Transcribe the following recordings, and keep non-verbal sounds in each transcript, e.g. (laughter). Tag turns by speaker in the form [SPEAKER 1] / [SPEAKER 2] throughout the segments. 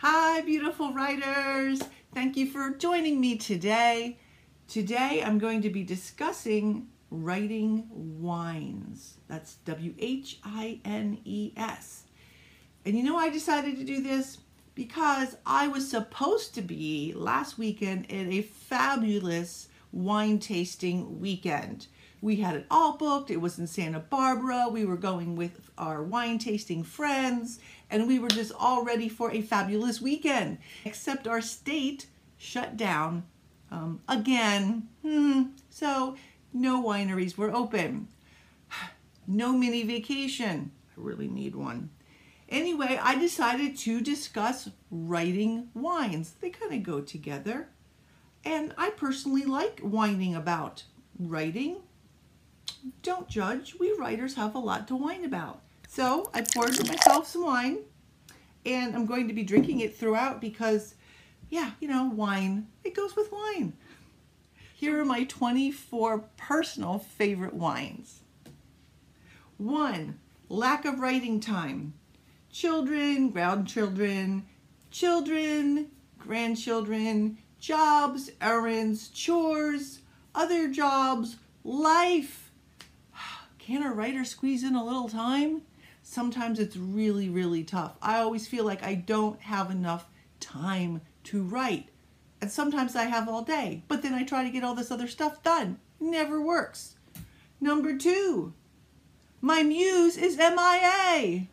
[SPEAKER 1] Hi, beautiful writers. Thank you for joining me today. Today I'm going to be discussing writing whines. That's W H I N E S. And you know, I decided to do this because I was supposed to be last weekend at a fabulous wine tasting weekend. We had it all booked. It was in Santa Barbara. We were going with our wine tasting friends, and we were just all ready for a fabulous weekend. Except our state shut down um, again. Hmm. So no wineries were open. (sighs) No mini vacation. I really need one. Anyway, I decided to discuss writing whines. They kind of go together. And I personally like whining about writing. Don't judge. We writers have a lot to whine about. So I poured myself some wine and I'm going to be drinking it throughout because, yeah, you know, wine, it goes with wine. Here are my 24 personal favorite wines. One, lack of writing time. Children, grandchildren, children, grandchildren, jobs, errands, chores, other jobs, life. Can a writer squeeze in a little time? Sometimes it's really, really tough. I always feel like I don't have enough time to write. And sometimes I have all day, but then I try to get all this other stuff done. Never works. Number two, my muse is MIA.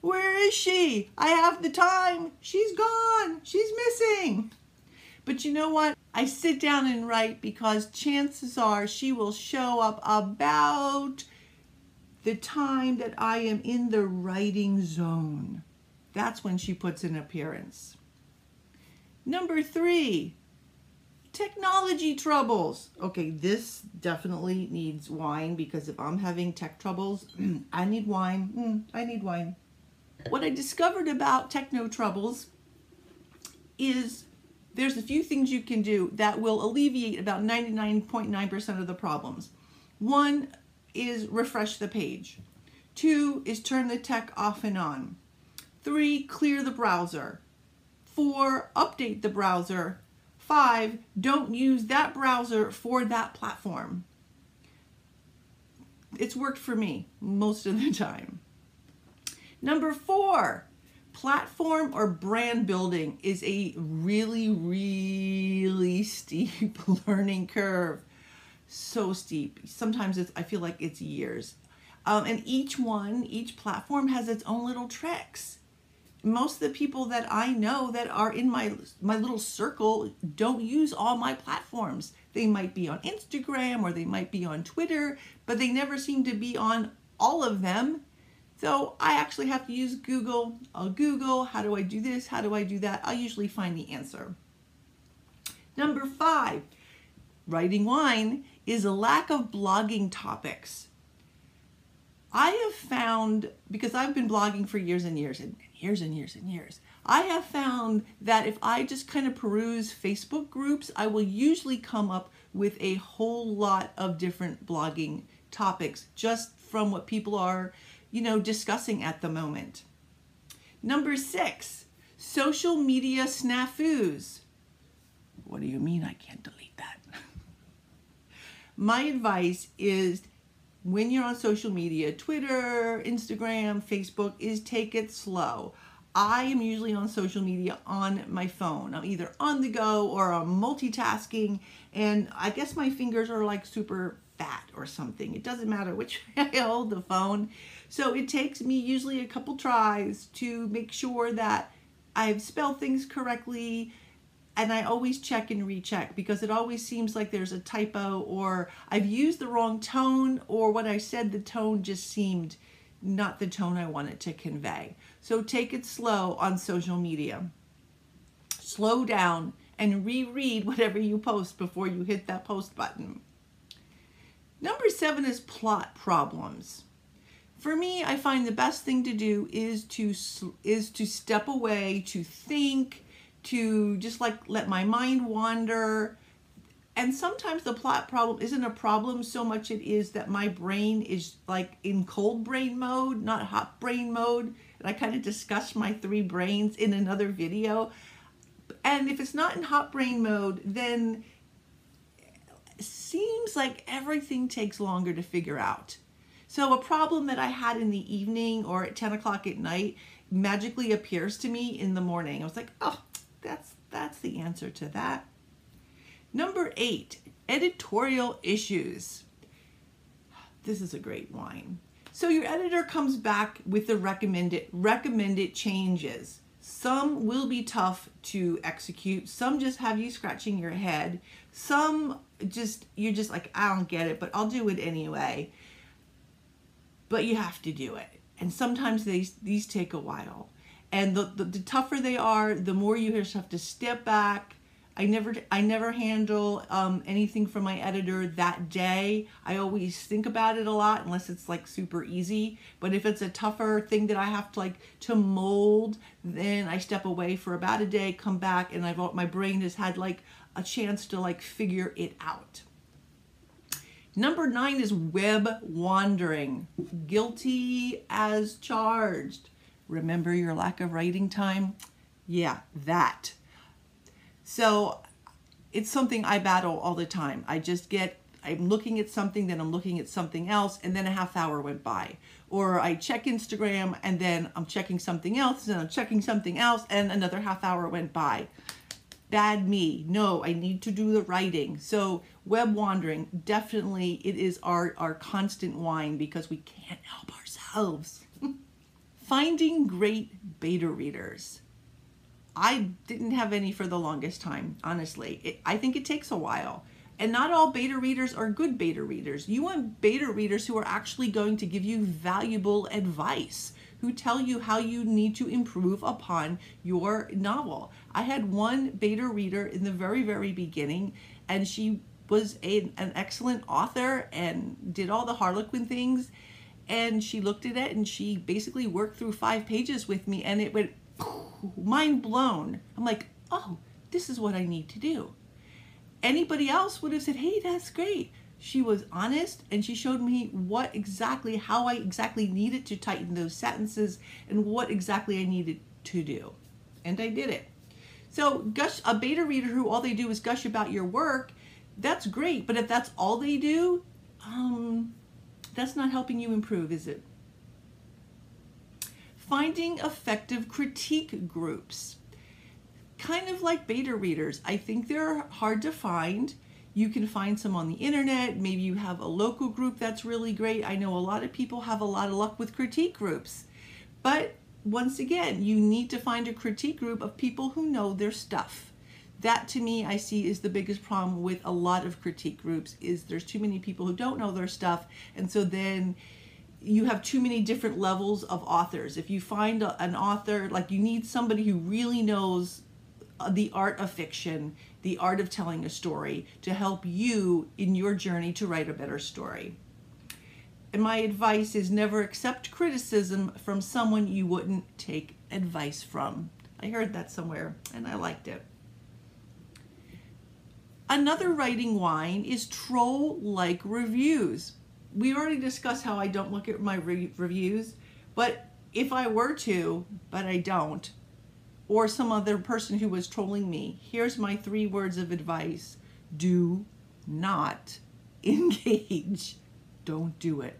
[SPEAKER 1] Where is she? I have the time. She's gone. She's missing. But you know what? I sit down and write because chances are she will show up about the time that I am in the writing zone. That's when she puts an appearance. Number three, technology troubles. Okay, this definitely needs wine because if I'm having tech troubles, (clears throat) I need wine. Mm, I need wine. What I discovered about techno troubles is there's a few things you can do that will alleviate about 99.9% of the problems. One is refresh the page. Two is turn the tech off and on. Three, clear the browser. Four, update the browser. Five, don't use that browser for that platform. It's worked for me most of the (laughs) time. Number four, platform or brand building is a really, really (laughs) steep (laughs) learning curve. So steep. Sometimes it's, I feel like it's years. Um, and each one, each platform has its own little tricks most of the people that I know that are in my my little circle don't use all my platforms. They might be on Instagram or they might be on Twitter, but they never seem to be on all of them. So I actually have to use Google. I'll Google, how do I do this? How do I do that? I'll usually find the answer. Number five, writing whine is a lack of blogging topics. I have found, because I've been blogging for years and years and years and years and years, I have found that if I just kind of peruse Facebook groups, I will usually come up with a whole lot of different blogging topics just from what people are, you know, discussing at the moment. Number six, social media snafus. What do you mean I can't delete that? (laughs) My advice is when you're on social media, Twitter, Instagram, Facebook, is take it slow. I am usually on social media on my phone. I'm either on the go or I'm multitasking, and I guess my fingers are like super fat or something. It doesn't matter which (laughs) way I hold the phone. So it takes me usually a couple tries to make sure that I've spelled things correctly and I always check and recheck because it always seems like there's a typo or I've used the wrong tone or what I said the tone just seemed not the tone I wanted to convey. So take it slow on social media. Slow down and reread (laughs) whatever you post before you hit that post button. Number seven is plot problems. For me, I find the best thing to do is to is to step away, to think, to just like let my mind wander. And sometimes the plot problem isn't a problem so much it is that my brain is like in cold brain mode, not hot brain mode. And I kind of discussed my three brains in another video. And if it's not in hot brain mode, then seems like everything takes longer to figure out. So a problem that I had in the evening or at 10 o'clock at night magically appears to me in the morning. I was like, oh, that's that's the answer to that. Number eight, editorial issues. This is a great wine. So your editor comes back with the recommended recommended changes. Some will be tough to execute. Some just have you scratching your head. Some just you're just like I don't get it, but I'll do it anyway. But you have to do it. And sometimes these these take a while. And the, the, the tougher they are, the more you just have to step back, I never I never handle um, anything from my editor that day. I always think about it a lot unless it's like super easy. But if it's a tougher thing that I have to like to mold, then I step away for about a day, come back, and I've my brain has had like a chance to like figure it out. Number nine is web wandering. Guilty as charged. Remember your lack of writing time? Yeah, that. So it's something I battle all the time. I just get, I'm looking at something, then I'm looking at something else, and then a half hour went by. Or I check Instagram, and then I'm checking something else, and I'm checking something else, and another half hour went by. Bad me. No, I need to do the writing. So web wandering, definitely it is our, our constant whine because we can't help ourselves. (laughs) Finding great beta readers. I didn't have any for the longest time, honestly. It, I think it takes a while. And not all beta readers are good beta readers. You want beta readers who are actually going to give you valuable advice, who tell you how you need to improve upon your novel. I had one beta reader in the very, very beginning, and she was a, an excellent author and did all the Harlequin things. And she looked at it and she basically worked through five pages with me, and it went mind blown. I'm like, oh, this is what I need to do. Anybody else would have said, hey, that's great. She was honest and she showed me what exactly, how I exactly needed to tighten those sentences and what exactly I needed to do. And I did it. So, gush, a beta reader who all they do is gush about your work, that's great. But if that's all they do, um, that's not helping you improve, is it? Finding effective critique groups. Kind of like beta readers. I think they're hard to find. You can find some on the internet. Maybe you have a local group that's really great. I know a lot of people have a lot of luck with critique groups. But once again, you need to find a critique group of people who know their stuff. That to me, I see is the biggest problem with a lot of critique groups is there's too many people who don't know their stuff. And so then you have too many different levels of authors. If you find a, an author, like you need somebody who really knows uh, the art of fiction, the art of telling a story to help you in your journey to write a better story. And my advice is never accept criticism from someone you wouldn't take advice from. I heard that somewhere and I liked it. Another writing whine is troll like reviews we already discussed how I don't look at my re- reviews, but if I were to, but I don't, or some other person who was trolling me, here's my three words of advice do not (laughs) engage. Don't do it.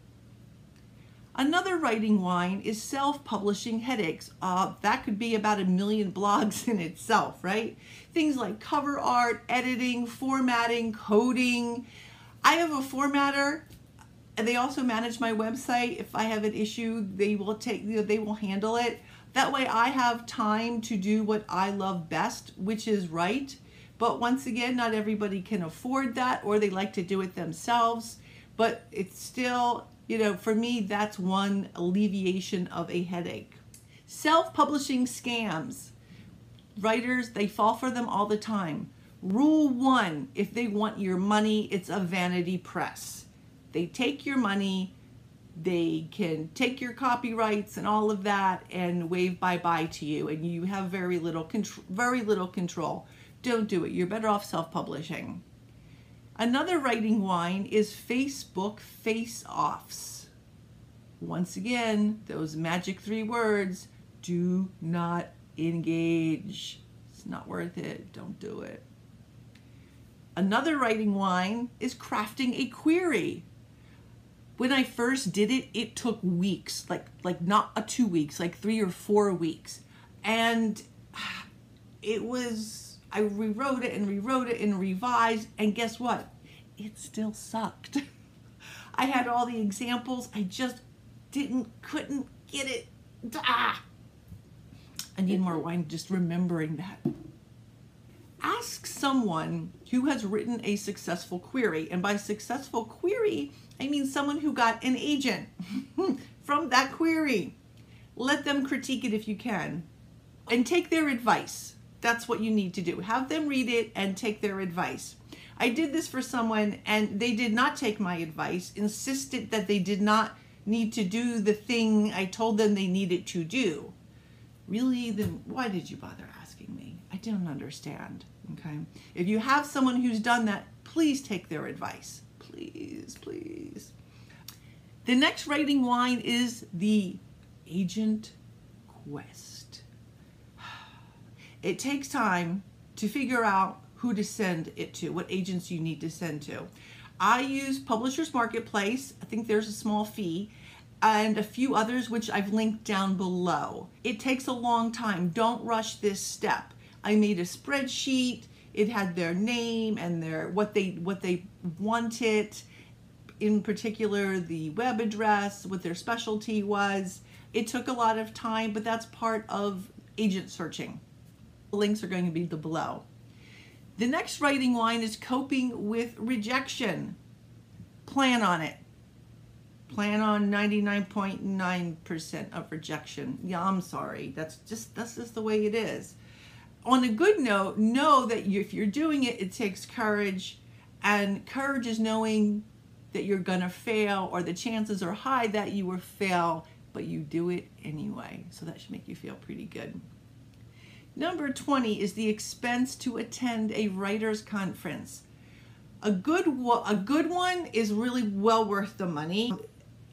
[SPEAKER 1] Another writing whine is self publishing headaches. Uh, that could be about a million (laughs) blogs in itself, right? Things like cover art, editing, formatting, coding. I have a formatter and they also manage my website. If I have an issue, they will take you know, they will handle it. That way I have time to do what I love best, which is write. But once again, not everybody can afford that or they like to do it themselves. But it's still, you know, for me, that's one alleviation of a headache. Self publishing scams. Writers, they fall for them all the time. Rule one if they want your money, it's a vanity press they take your money, they can take your copyrights and all of that and wave bye-bye to you and you have very little control very little control. Don't do it. You're better off self-publishing. Another writing whine is Facebook face-offs. Once again, those magic three words, do not engage. It's not worth it. Don't do it. Another writing whine is crafting a query. When I first did it, it took weeks, like like not a 2 weeks, like 3 or 4 weeks. And it was I rewrote it and rewrote it and revised and guess what? It still sucked. (laughs) I had all the examples. I just didn't couldn't get it. Ah! I need more wine just remembering that. Ask someone who has written a successful query. And by successful query, I mean someone who got an agent (laughs) from that query. Let them critique it if you can and take their advice. That's what you need to do. Have them read it and take their advice. I did this for someone and they did not take my advice, insisted that they did not need to do the thing I told them they needed to do. Really, then why did you bother asking me? I don't understand. Okay. If you have someone who's done that, please take their advice. Please, please. The next writing whine is the agent quest. It takes time to figure out who to send it to, what agents you need to send to. I use Publishers Marketplace. I think there's a small fee and a few others which I've linked down below. It takes a long time. Don't rush this step. I made a spreadsheet. It had their name and their what they what they wanted, in particular the web address, what their specialty was. It took a lot of time, but that's part of agent searching. The links are going to be the below. The next writing line is coping with rejection. Plan on it. Plan on 99.9% of rejection. Yeah, I'm sorry. That's just that's just the way it is. On a good note, know that you, if you're doing it, it takes courage, and courage is knowing that you're gonna fail, or the chances are high that you will fail, but you do it anyway. So that should make you feel pretty good. Number 20 is the expense to attend a writer's conference. A good, a good one is really well worth the money.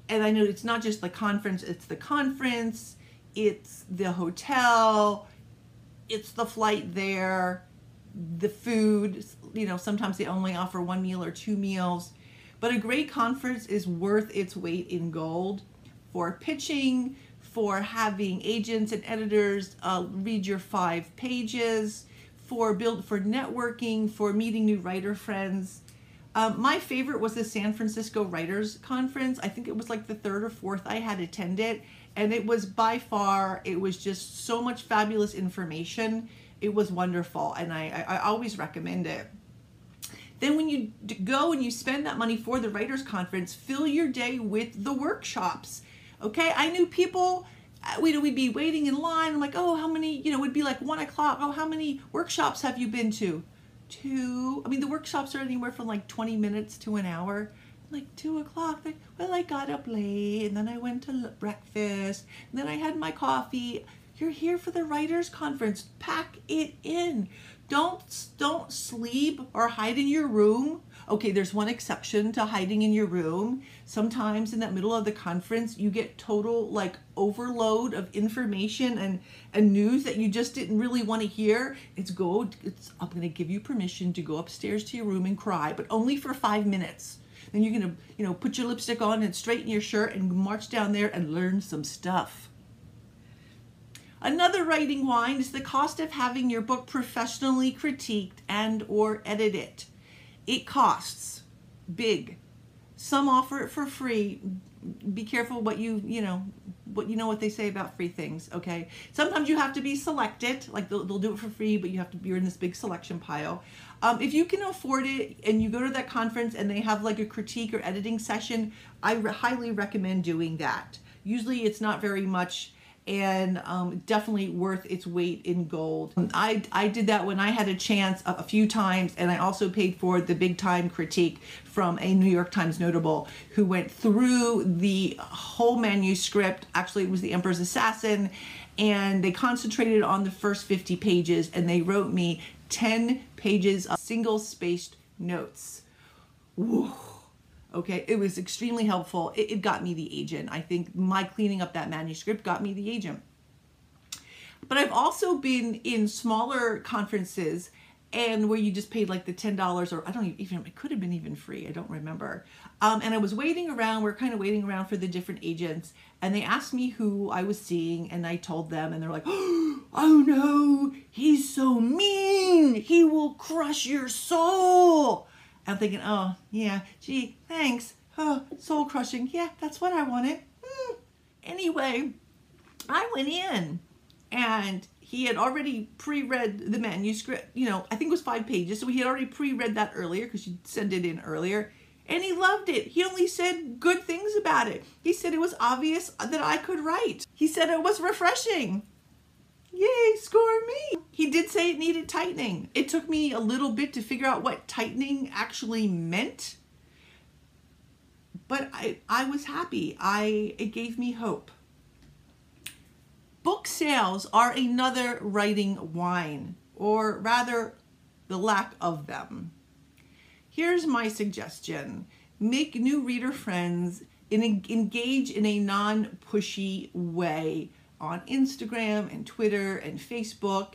[SPEAKER 1] And I know it's not just the conference, it's the conference, it's the hotel, it's the flight there, the food. You know, sometimes they only offer one meal or two meals. But a great conference is worth its weight in gold for pitching, for having agents and editors uh, read your five pages, for build for networking, for meeting new writer friends. Um, my favorite was the San Francisco Writers Conference. I think it was like the third or fourth I had attended, and it was by far it was just so much fabulous information. It was wonderful, and I, I, I always recommend it. Then when you go and you spend that money for the writers conference, fill your day with the workshops Okay, I knew people. Uh, we'd, we'd be waiting in line. I'm like, oh, how many? You know, it'd be like one o'clock. Oh, how many workshops have you been to? Two. I mean, the workshops are anywhere from like 20 minutes to an hour. Like two o'clock. Like, well, I got up late, and then I went to breakfast, and then I had my coffee. You're here for the writers' conference. Pack it in. Don't don't sleep or hide in your room Okay, there's one exception to hiding in your room. Sometimes in that middle of the conference, you get total like overload of information and, and news that you just didn't really want to hear. It's go, it's, I'm going to give you permission to go upstairs to your room and cry, but only for five minutes. Then you're going to, you know, put your lipstick on and straighten your shirt and march down there and learn some stuff. Another writing whine is the cost of having your book professionally critiqued and or edited. It costs big. Some offer it for free. Be careful what you, you know, what you know what they say about free things, okay? Sometimes you have to be selected, like they'll, they'll do it for free, but you have to be You're in this big selection pile. Um, if you can afford it and you go to that conference and they have like a critique or editing session, I re highly recommend doing that. Usually it's not very much and um, definitely worth its weight in gold. I, I did that when I had a chance a, a, few times, and I also paid for the big time critique from a New York Times notable who went through the whole manuscript. Actually, it was The Emperor's Assassin, and they concentrated on the first 50 pages, and they wrote me 10 pages of single spaced notes. Okay, it was extremely helpful. It, it got me the agent. I think my cleaning up that manuscript got me the agent. But I've also been in smaller conferences and where you just paid like the ten dollars or I don't even it could have been even free I don't remember um, and I was waiting around we're kind of waiting around for the different agents and they asked me who I was seeing and I told them and they're like (gasps) oh no he's so mean he will crush your soul I'm thinking oh yeah gee thanks. Oh soul crushing. Yeah that's what I wanted. Hmm. anyway I went in and he had already pre-read the manuscript you know i think it was five pages so he had already pre-read that earlier because you sent it in earlier and he loved it. He only said good things about it. He said it was obvious that i could write. He said it was refreshing yay score me. He did say it needed tightening. It took me a little bit to figure out what tightening actually meant but i i was happy. I it gave me hope. Book sales are another writing whine, or rather, the lack of them. Here's my suggestion. Make new reader friends and engage in a non pushy way on Instagram and Twitter and Facebook.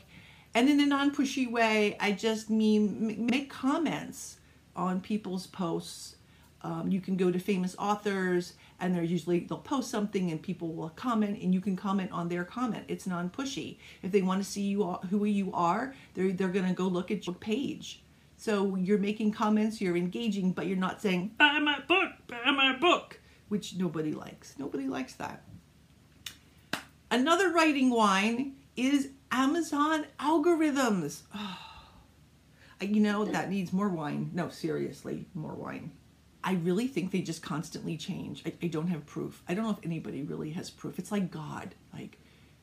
[SPEAKER 1] And in a non pushy way, I just mean make comments on people's posts. Um, you can go to famous authors and they're usually they'll post something and people will comment and you can comment on their comment. It's non-pushy. If they want to see you who you are they're, they're to go look at your page. So you're making comments you're engaging but you're not saying buy my book buy my book which nobody likes. Nobody likes that another writing whine is amazon algorithms (sighs) oh, you know that needs more wine no seriously more wine I really think they just constantly change. I, I, don't have proof. I don't know if anybody really has proof. It's like God. Like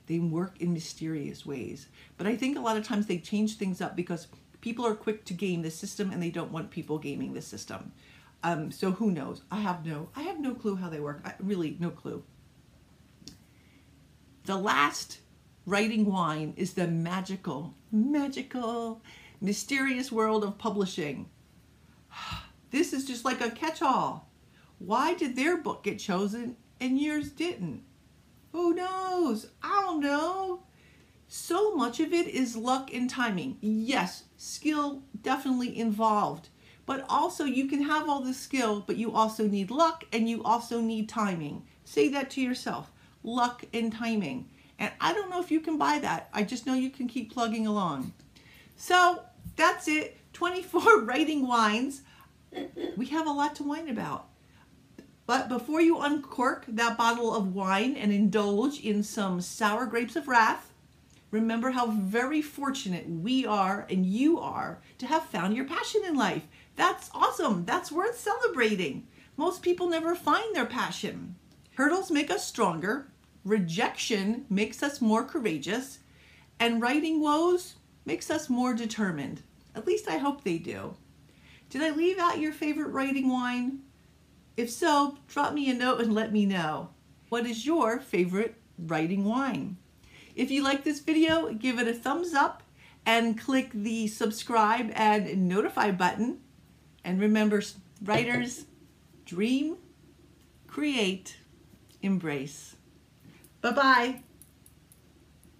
[SPEAKER 1] they work in mysterious ways. But I think a lot of times they change things up because people are quick to game the system and they don't want people gaming the system. Um, so who knows? I have no I have no clue how they work. I, really no clue. The last writing whine is the magical, magical, mysterious world of publishing. (sighs) This is just like a catch-all. Why did their book get chosen and yours didn't? Who knows? I don't know. So much of it is luck and timing. Yes, skill definitely involved. But also you can have all the skill, but you also need luck and you also need timing. Say that to yourself. Luck and timing. And I don't know if you can buy that. I just know you can keep plugging along. So that's it. 24 (laughs) writing whines we have a lot to whine about. But before you uncork that bottle of wine and indulge in some sour grapes of wrath, remember how very fortunate we are and you are to have found your passion in life. That's awesome. That's worth celebrating. Most people never find their passion. Hurdles make us stronger, rejection makes us more courageous, and writing woes makes us more determined. At least I hope they do. Did I leave out your favorite writing whine? If so, drop me a note and let me know. What is your favorite writing whine? If you like this video, give it a thumbs up and click the subscribe and notify button. And remember, writers, dream, create, embrace. Bye-bye.